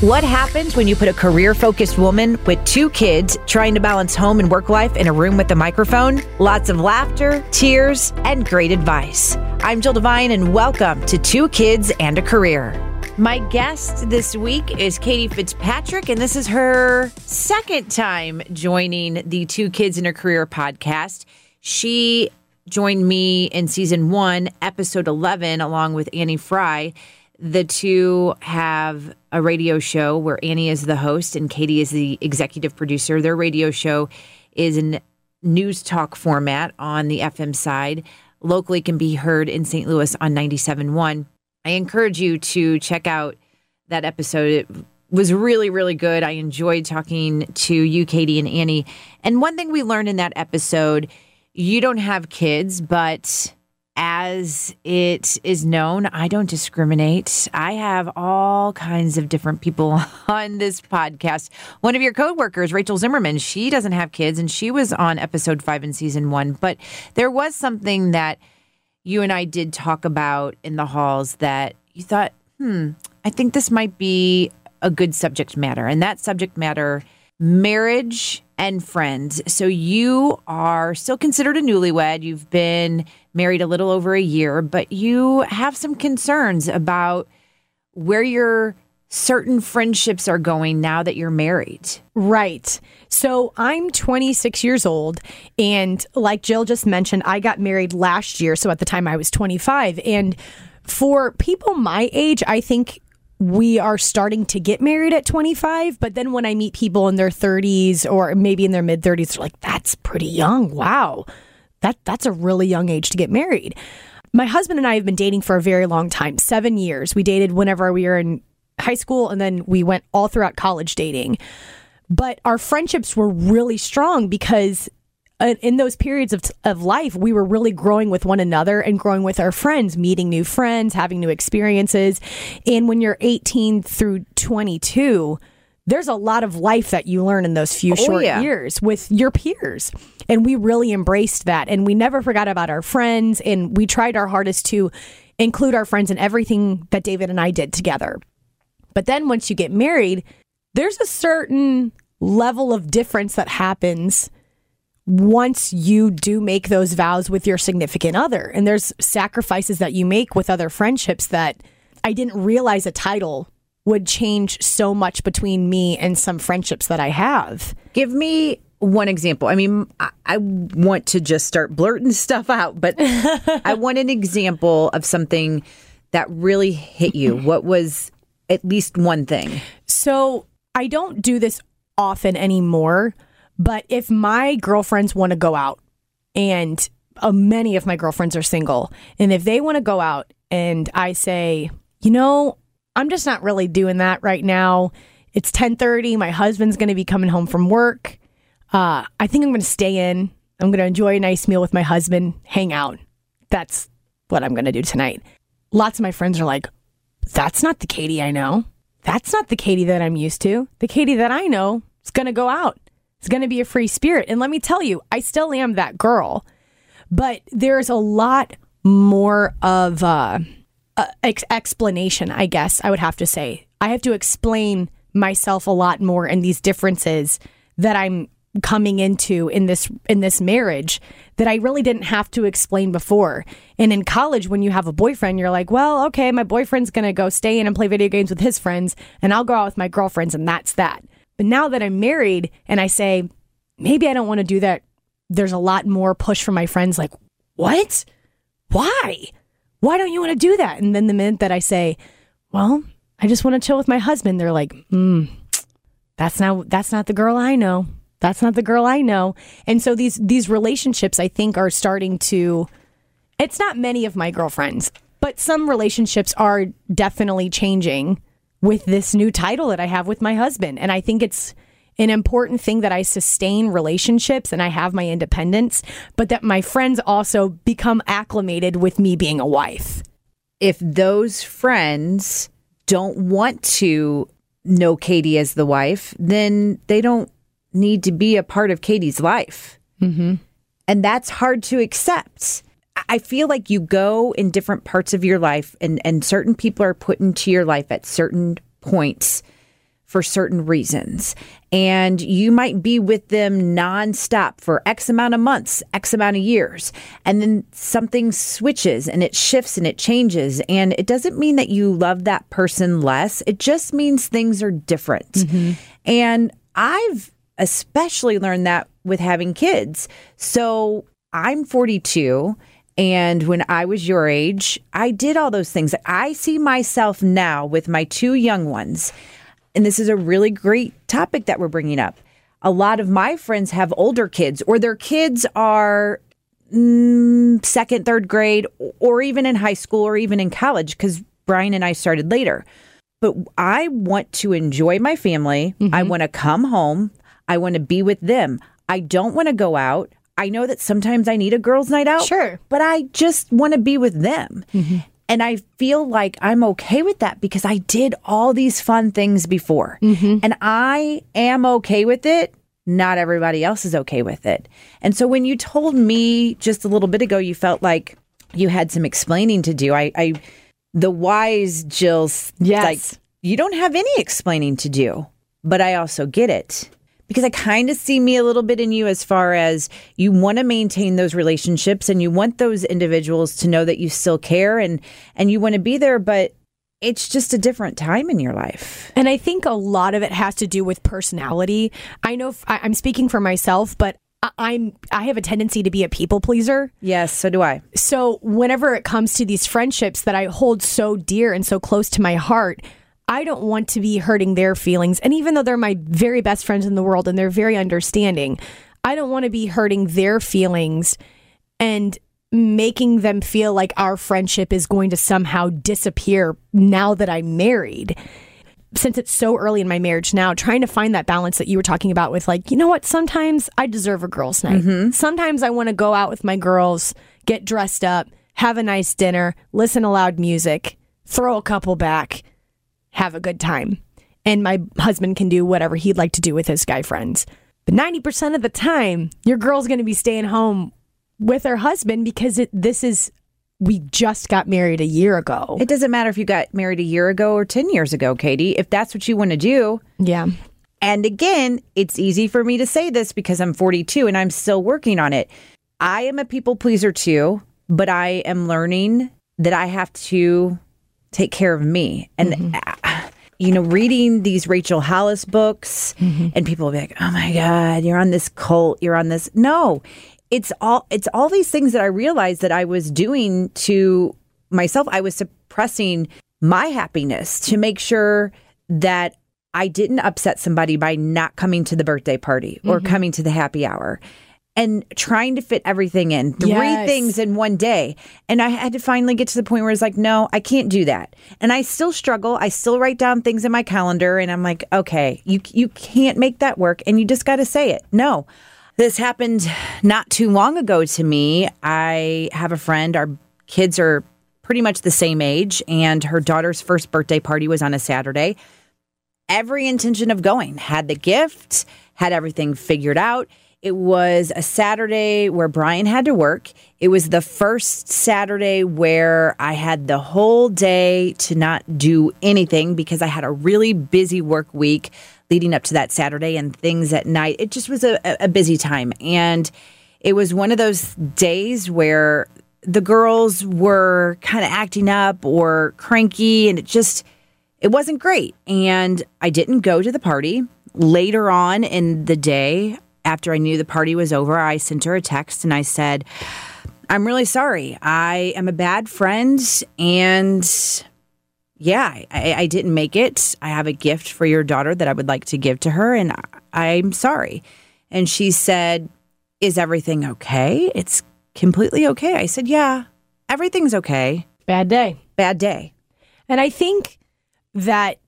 What happens when you put a career focused woman with two kids trying to balance home and work life in a room with a microphone? Lots of laughter, tears, and great advice. I'm Jill Devine, and welcome to Two Kids and a Career. My guest this week is Katie Fitzpatrick, and this is her second time joining the Two Kids and a Career podcast. She joined me in season one, episode 11, along with Annie Frey. The two have a radio show where Annie is the host and Katie is the executive producer. Their radio show is in news talk format on the FM side. Locally can be heard in St. Louis on 97.1. I encourage you to check out that episode. It was really, really good. I enjoyed talking to you, Katie and Annie. And one thing we learned in that episode, you don't have kids, but as it is known, I don't discriminate. I have all kinds of different people on this podcast. One of your coworkers, Rachel Zimmerman, she doesn't have kids and she was on episode five in season one. But there was something that you and I did talk about in the halls that you thought, hmm, I think this might be a good subject matter. And that subject matter, marriage and friends. So you are still considered a newlywed. You've been married a little over a year, but you have some concerns about where your certain friendships are going now that you're married. Right. So I'm 26 years old. And like Jill just mentioned, I got married last year. So at the time I was 25. And for people my age, I think we are starting to get married at 25 but then when i meet people in their 30s or maybe in their mid 30s they're like that's pretty young. Wow. That that's a really young age to get married. My husband and i have been dating for a very long time seven years. We dated whenever we were in high school and then we went all throughout college dating. But our friendships were really strong because in those periods of, of life, we were really growing with one another and growing with our friends, meeting new friends, having new experiences. And when you're 18 through 22, there's a lot of life that you learn in those few Oh, short yeah. years with your peers. And we really embraced that. And we never forgot about our friends. And we tried our hardest to include our friends in everything that David and I did together. But then once you get married, there's a certain level of difference that happens once you do make those vows with your significant other. And there's sacrifices that you make with other friendships that I didn't realize a title would change so much between me and some friendships that I have. Give me one example. I mean, I, I want to just start blurting stuff out, but I want an example of something that really hit you. What was at least one thing? So I don't do this often anymore, but if my girlfriends want to go out, and uh, many of my girlfriends are single, and if they want to go out and I say, you know, I'm just not really doing that right now. It's 10:30. My husband's going to be coming home from work. Uh, I think I'm going to stay in. I'm going to enjoy a nice meal with my husband, hang out. That's what I'm going to do tonight. Lots of my friends are like, that's not the Katie I know. That's not the Katie that I'm used to. The Katie that I know is going to go out. It's going to be a free spirit. And let me tell you, I still am that girl. But there's a lot more of uh, uh, ex- explanation, I guess I would have to say. I have to explain myself a lot more and these differences that I'm coming into in this in this marriage that I really didn't have to explain before. And in college when you have a boyfriend, you're like, "Well, okay, my boyfriend's going to go stay in and play video games with his friends and I'll go out with my girlfriends and that's that." But now that I'm married and I say, "Maybe I don't want to do that." There's a lot more push from my friends like, "What? Why? Why don't you want to do that?" And then the minute that I say, "Well, I just want to chill with my husband," they're like, "Hmm, that's not that's not the girl I know." that's not the girl I know. And so these these relationships I think are starting to it's not many of my girlfriends, but some relationships are definitely changing with this new title that I have with my husband. And I think it's an important thing that I sustain relationships and I have my independence, but that my friends also become acclimated with me being a wife. If those friends don't want to know Katie as the wife, then they don't need to be a part of Katie's life. Mm-hmm. And that's hard to accept. I feel like you go in different parts of your life, and, and certain people are put into your life at certain points for certain reasons. And you might be with them nonstop for X amount of months, X amount of years. And then something switches and it shifts and it changes. And it doesn't mean that you love that person less, it just means things are different. Mm-hmm. And I've especially learned that with having kids. So I'm 42. And when I was your age, I did all those things. I see myself now with my two young ones. And this is a really great topic that we're bringing up. A lot of my friends have older kids, or their kids are mm, second, third grade, or even in high school, or even in college, because Brian and I started later. But I want to enjoy my family. Mm-hmm. I want to come home. I want to be with them. I don't want to go out. I know that sometimes I need a girls' night out. Sure. But I just want to be with them. Mm-hmm. And I feel like I'm okay with that because I did all these fun things before. Mm-hmm. And I am okay with it. Not everybody else is okay with it. And so when you told me just a little bit ago, you felt like you had some explaining to do. I, I the wise Jill's yes. like, you don't have any explaining to do, but I also get it because I kind of see me a little bit in you as far as you want to maintain those relationships and you want those individuals to know that you still care and and you want to be there but it's just a different time in your life. And I think a lot of it has to do with personality. I know I'm speaking for myself, but I'm I have a tendency to be a people pleaser. Yes, so do I. So whenever it comes to these friendships that I hold so dear and so close to my heart, I don't want to be hurting their feelings. And even though they're my very best friends in the world and they're very understanding, I don't want to be hurting their feelings and making them feel like our friendship is going to somehow disappear now that I'm married. Since it's so early in my marriage now, trying to find that balance that you were talking about with, like, you know what? Sometimes I deserve a girls' night. Mm-hmm. Sometimes I want to go out with my girls, get dressed up, have a nice dinner, listen to loud music, throw a couple back, have a good time. And my husband can do whatever he'd like to do with his guy friends. But 90% of the time, your girl's going to be staying home with her husband because it, this is, we just got married a year ago. It doesn't matter if you got married a year ago or 10 years ago, Katie. If that's what you want to do. Yeah. And again, it's easy for me to say this because I'm 42 and I'm still working on it. I am a people pleaser too, but I am learning that I have to take care of me. And, mm-hmm. you know, reading these Rachel Hollis books, mm-hmm. and people will be like, oh my God, you're on this cult, you're on this. No, it's all it's all these things that I realized that I was doing to myself. I was suppressing my happiness to make sure that I didn't upset somebody by not coming to the birthday party or mm-hmm. coming to the happy hour and trying to fit everything in three yes. things in one day. And I had to finally get to the point where it's like, no, I can't do that. And I still struggle. I still write down things in my calendar and I'm like, okay, you you can't make that work and you just got to say it. No. This happened not too long ago to me. I have a friend, our kids are pretty much the same age and her daughter's first birthday party was on a Saturday. Every intention of going, had the gift, had everything figured out it was a Saturday where Brian had to work. It was the first Saturday where I had the whole day to not do anything because I had a really busy work week. leading up to that Saturday and things at night. It just was a, a busy time. And it was one of those days where the girls were kind of acting up or cranky and it just it wasn't great and i didn't go to the party later on in the day after i knew the party was over i sent her a text and i said i'm really sorry i am a bad friend and yeah I, I didn't make it i have a gift for your daughter that i would like to give to her and i'm sorry and she said is everything okay it's completely okay. I said, Yeah, everything's okay. Bad day. Bad day. And I think that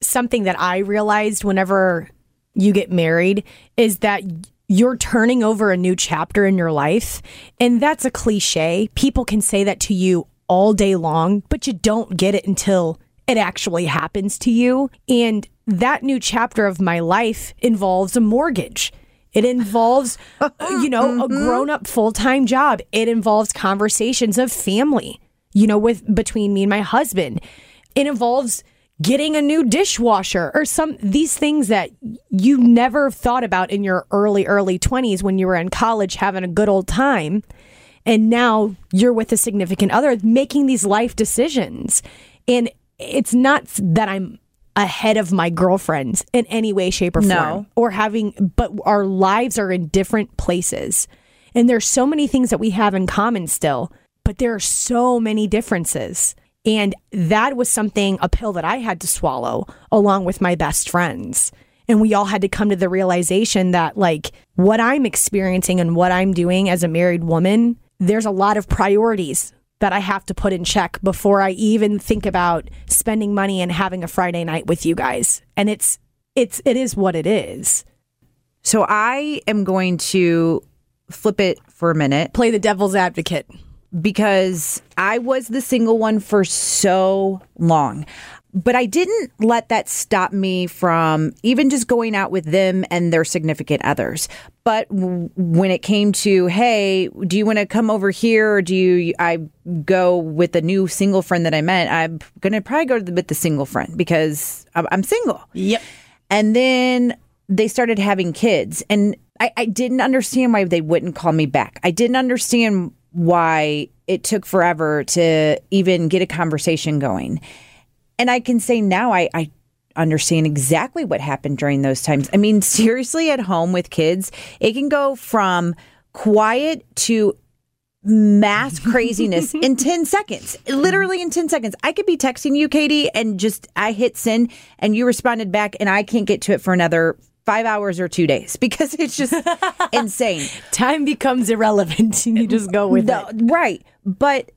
something that I realized whenever you get married is that you're turning over a new chapter in your life. And that's a cliche. People can say that to you all day long, but you don't get it until it actually happens to you. And that new chapter of my life involves a mortgage. It involves, you know, mm-hmm. a grown up full time job. It involves conversations of family, you know, with between me and my husband. It involves getting a new dishwasher or some these things that you never thought about in your early early 20s when you were in college having a good old time and now you're with a significant other making these life decisions and it's not that I'm ahead of my girlfriends in any way, shape, or form. No. Or having, but our lives are in different places. And there's so many things that we have in common still, but there are so many differences. And that was something, a pill that I had to swallow along with my best friends. And we all had to come to the realization that, like, what I'm experiencing and what I'm doing as a married woman, there's a lot of priorities that I have to put in check before I even think about spending money and having a Friday night with you guys. And it's it's it is what it is. So I am going to flip it for a minute. Play the devil's advocate because I was the single one for so long. But I didn't let that stop me from even just going out with them and their significant others. But w- when it came to, hey, do you want to come over here or do you, I go with a new single friend that I met? I'm going to probably go the, with the single friend because I'm, I'm single. Yep. And then they started having kids. And I, I didn't understand why they wouldn't call me back. I didn't understand why it took forever to even get a conversation going. And I can say now I, I understand exactly what happened during those times. I mean, seriously, at home with kids, it can go from quiet to mass craziness in 10 seconds. Literally in 10 seconds. I could be texting you, Katie, and just I hit send and you responded back, and I can't get to it for another five hours or two days because it's just insane. Time becomes irrelevant. you just go with the, it. Right. But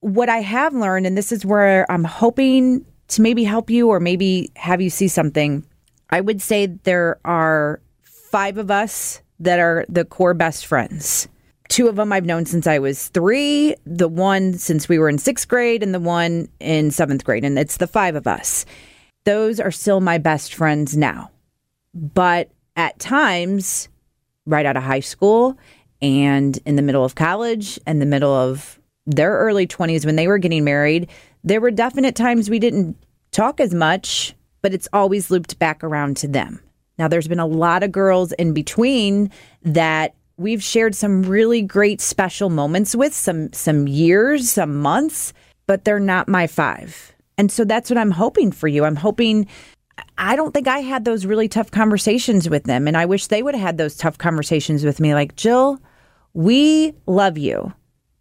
what I have learned, and this is where I'm hoping to maybe help you or maybe have you see something, I would say there are five of us that are the core best friends. Two of them I've known since I was three, the one since we were in sixth grade, and the one in seventh grade. And it's the five of us. Those are still my best friends now. But at times, right out of high school and in the middle of college and the middle of their early 20s when they were getting married, there were definite times we didn't talk as much, but it's always looped back around to them. Now, there's been a lot of girls in between that we've shared some really great special moments with, some some years, some months, but they're not my five. And so that's what I'm hoping for you. I'm hoping I don't think I had those really tough conversations with them. And I wish they would have had those tough conversations with me. Like, Jill, we love you.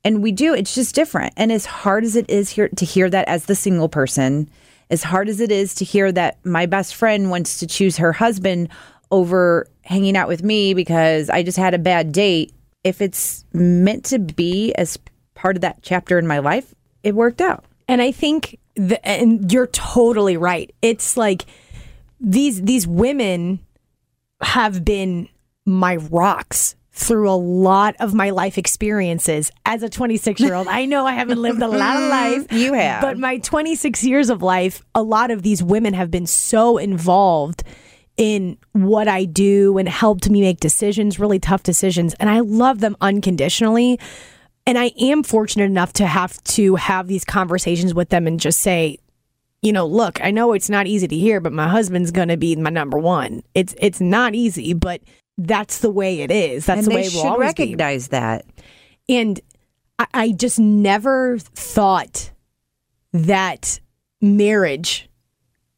And we do. It's just different. And as hard as it is here to hear that as the single person, as hard as it is to hear that my best friend wants to choose her husband over hanging out with me because I just had a bad date, if it's meant to be as part of that chapter in my life, it worked out. And I think the, and you're totally right. It's like these these women have been my rocks through a lot of my life experiences as a 26 year old. I know I haven't lived a lot of life. You have. But my 26 years of life, a lot of these women have been so involved in what I do and helped me make decisions, really tough decisions. And I love them unconditionally. And I am fortunate enough to have to have these conversations with them and just say, you know, look, I know it's not easy to hear, but my husband's going to be my number one. It's it's not easy, but that's the way it is. That's and the way we'll always recognize that. And I, I just never thought that marriage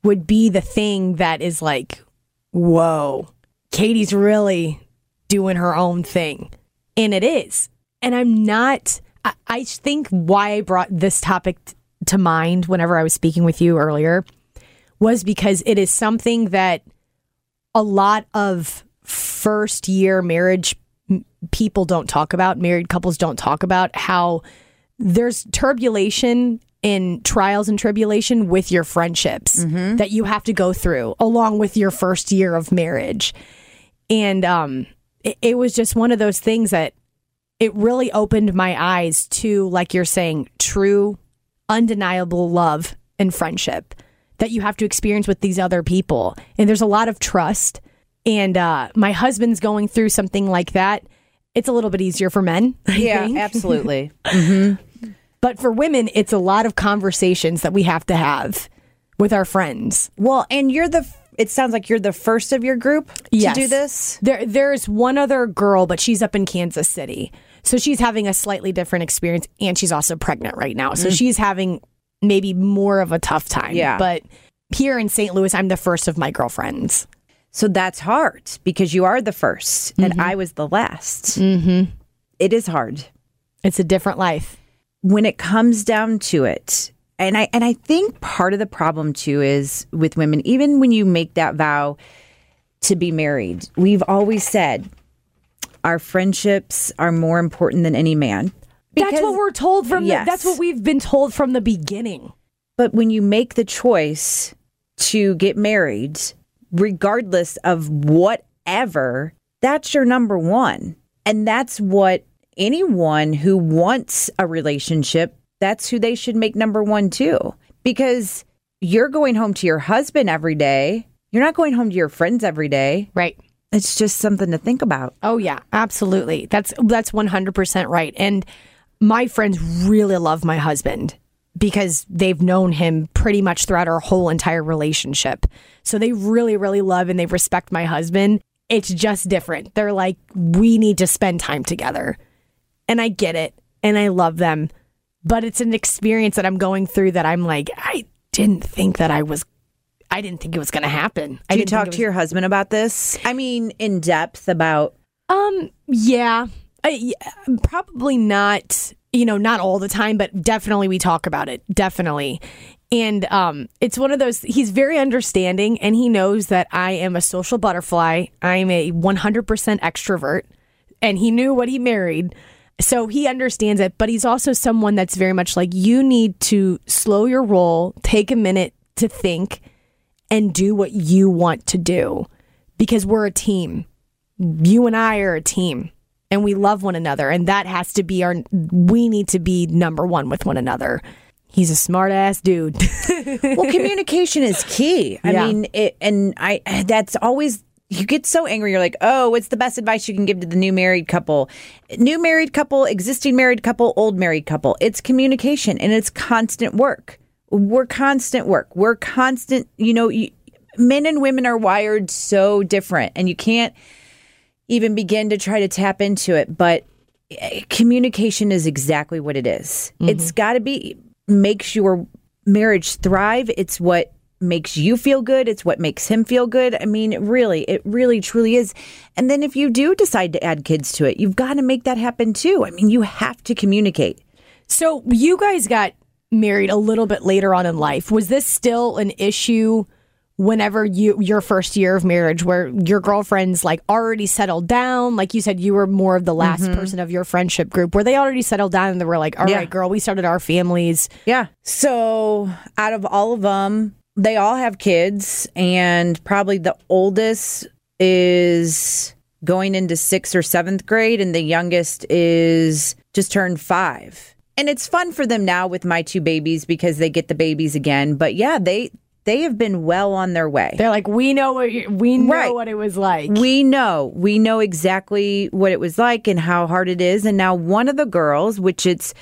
would be the thing that is like, whoa, Katie's really doing her own thing. And it is. And I'm not, I, I think why I brought this topic to mind whenever I was speaking with you earlier was because it is something that a lot of first year marriage people don't talk about, married couples don't talk about how there's turbulation in trials and tribulation with your friendships that you have to go through along with your first year of marriage. And um it, it was just one of those things that it really opened my eyes to like you're saying true undeniable love and friendship that you have to experience with these other people. And there's a lot of trust. And uh, my husband's going through something like that. It's a little bit easier for men. I Yeah, think. absolutely. But for women, it's a lot of conversations that we have to have with our friends. well, and you're the. It sounds like you're the first of your group Yes. to do this. There, there's one other girl, but she's up in Kansas City, so she's having a slightly different experience, and she's also pregnant right now, so she's having maybe more of a tough time. Yeah. but here in St. Louis, I'm the first of my girlfriends. So that's hard because you are the 1st and I was the last. Mm-hmm. is hard It's a different life. when it comes down to it. And I and I think part of the problem too is with women, even when you make that vow to be married, we've always said our friendships are more important than any man. that's what we're told from. Yes. The, that's what we've been told from the beginning. But when you make the choice to get married, regardless of whatever, that's your number one. And that's what anyone who wants a relationship, that's who they should make number one too. Because you're going home to your husband every day. You're not going home to your friends every day. Right. It's just something to think about. Oh yeah, absolutely. That's that's 100% right. And my friends really love my husband because they've known him pretty much throughout our whole entire relationship. So they really really love and they respect my husband. It's just different. They're like we need to spend time together. And I get it and I love them. But it's an experience that I'm going through that I'm like I didn't think that I was I didn't think it was going to happen. I Do you talk it to was- your husband about this? I mean, in depth about Um, yeah, I, probably not. You know, not all the time, but definitely we talk about it. Definitely, and um, it's one of those. He's very understanding, and he knows that I am a social butterfly. I'm a 100% extrovert, and he knew what he married. So he understands it, but he's also someone that's very much like you need to slow your roll, take a minute to think, and do what you want to do because we're a team you and I are a team and we love one another and that has to be our we need to be number 1 with one another. He's a smart ass dude. well communication is key i Yeah. mean it and i that's always you get so angry you're like oh what's the best advice you can give to the new married couple new married couple existing married couple old married couple it's communication and it's constant work we're constant work we're constant you know you, men and women are wired so different and you can't even begin to try to tap into it but eh, communication is exactly what it is. It's got to be makes your marriage thrive. It's what makes you feel good. It's what makes him feel good. I mean, really, it really truly is. And then if you do decide to add kids to it, you've got to make that happen too. I mean, you have to communicate. so you guys got married a little bit later on in life. Was this still an issue whenever you your first year of marriage where your girlfriends like already settled down? Like you said you were more of the last mm-hmm. person of your friendship group. Were they already settled down and they were like, "All right, Yeah. girl, we started our families." Yeah. So out of all of them, they all have kids, and probably the oldest is going into sixth or seventh grade, and the youngest is just turned five. And it's fun for them now with my two babies because they get the babies again. But yeah, they they have been well on their way. They're like, "We know what we know Right. what it was like." We know. We know exactly what it was like and how hard it is. And now one of the girls, which it's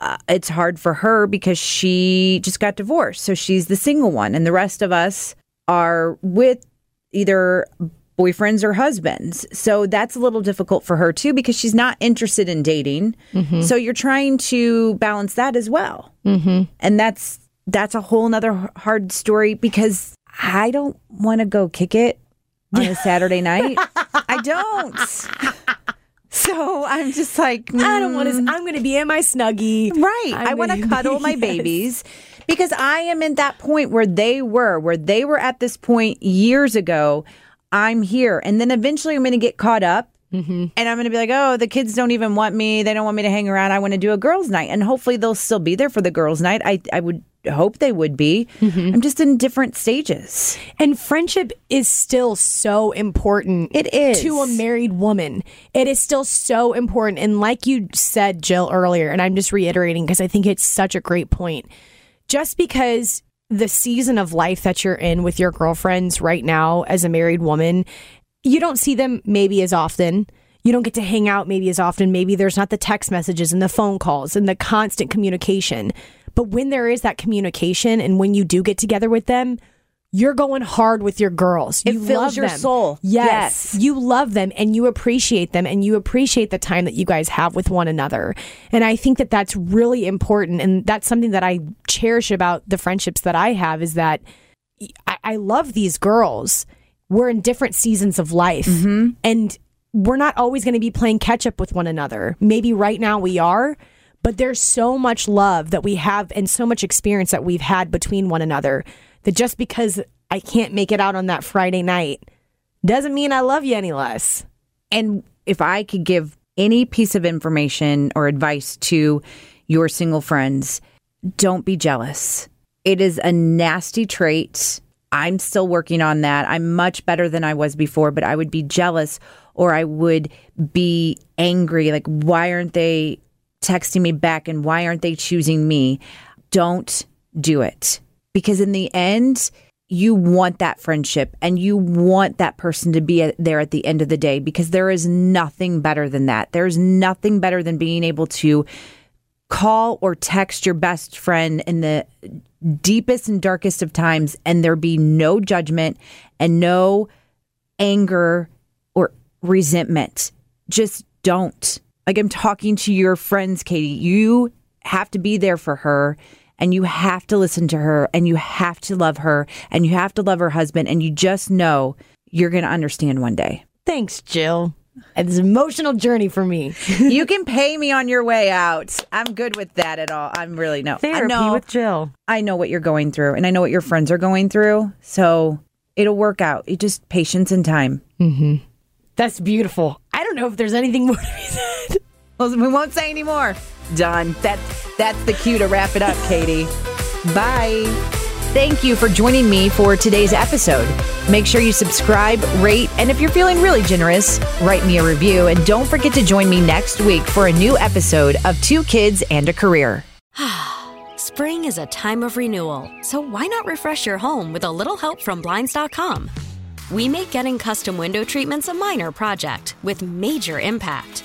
uh, it's hard for her because she just got divorced. So she's the single one. And the rest of us are with either boyfriends or husbands. So that's a little difficult for her too because she's not interested in dating. Mm-hmm. So you're trying to balance that as well. Mm-hmm. And that's that's a whole nother hard story because I don't want to go kick it on a Saturday night. I don't. So I'm just like, mm. I don't want to. I'm going to be in my snuggie. Right. I'm i want to cuddle my yes. babies because I am in that point where they were, where they were at this point years ago. I'm here. And then eventually I'm going to get caught up. Mm-hmm. And I'm going to be like, oh, the kids don't even want me. They don't want me to hang around. I want to do a girls' night. And hopefully they'll still be there for the girls' night. I, I would hope they would be. Mm-hmm. I'm just in different stages. And friendship is still so important. It is. To a married woman. It is still so important. And like you said, Jill, earlier, and I'm just reiterating because I think it's such a great point. Just because the season of life that you're in with your girlfriends right now as a married woman, you don't see them maybe as often you don't get to hang out maybe as often. Maybe there's not the text messages and the phone calls and the constant communication. But when there is that communication and when you do get together with them, you're going hard with your girls. It you fills your them. soul. Yes, yes. You love them and you appreciate them and you appreciate the time that you guys have with one another. And I think that that's really important. And that's something that I cherish about the friendships that I have is that I, I love these girls. We're in different seasons of life. Mm-hmm. And we're not always going to be playing catch up with one another. Maybe right now we are, but there's so much love that we have and so much experience that we've had between one another that just because I can't make it out on that Friday night doesn't mean I love you any less. And if I could give any piece of information or advice to your single friends, don't be jealous. It is a nasty trait. I'm still working on that. I'm much better than I was before, but I would be jealous or I would be angry. Like, why aren't they texting me back and why aren't they choosing me? Don't do it. Because in the end, you want that friendship and you want that person to be there at the end of the day because there is nothing better than that. There's nothing better than being able to call or text your best friend in the deepest and darkest of times and there be no judgment and no anger or resentment. Just don't like I'm talking to your friends, Katie, you have to be there for her and you have to listen to her and you have to love her and you have to love her husband and you just know you're going to understand one day. Thanks, Jill. It's an emotional journey for me. you can pay me on your way out. I'm good with that at all. I'm really no. Therapy I know, with Jill. I know what you're going through and I know what your friends are going through. So it'll work out. It just patience and time. Mm-hmm. That's beautiful. I don't know if there's anything more to be said. Well, we won't say anymore. Done. That's that's the cue to wrap it up, Katie. Bye. Thank you for joining me for today's episode. Make sure you subscribe, rate, and if you're feeling really generous, write me a review. And don't forget to join me next week for a new episode of Two Kids and a Career. Spring is a time of renewal, so why not refresh your home with a little help from Blinds.com? We make getting custom window treatments a minor project with major impact.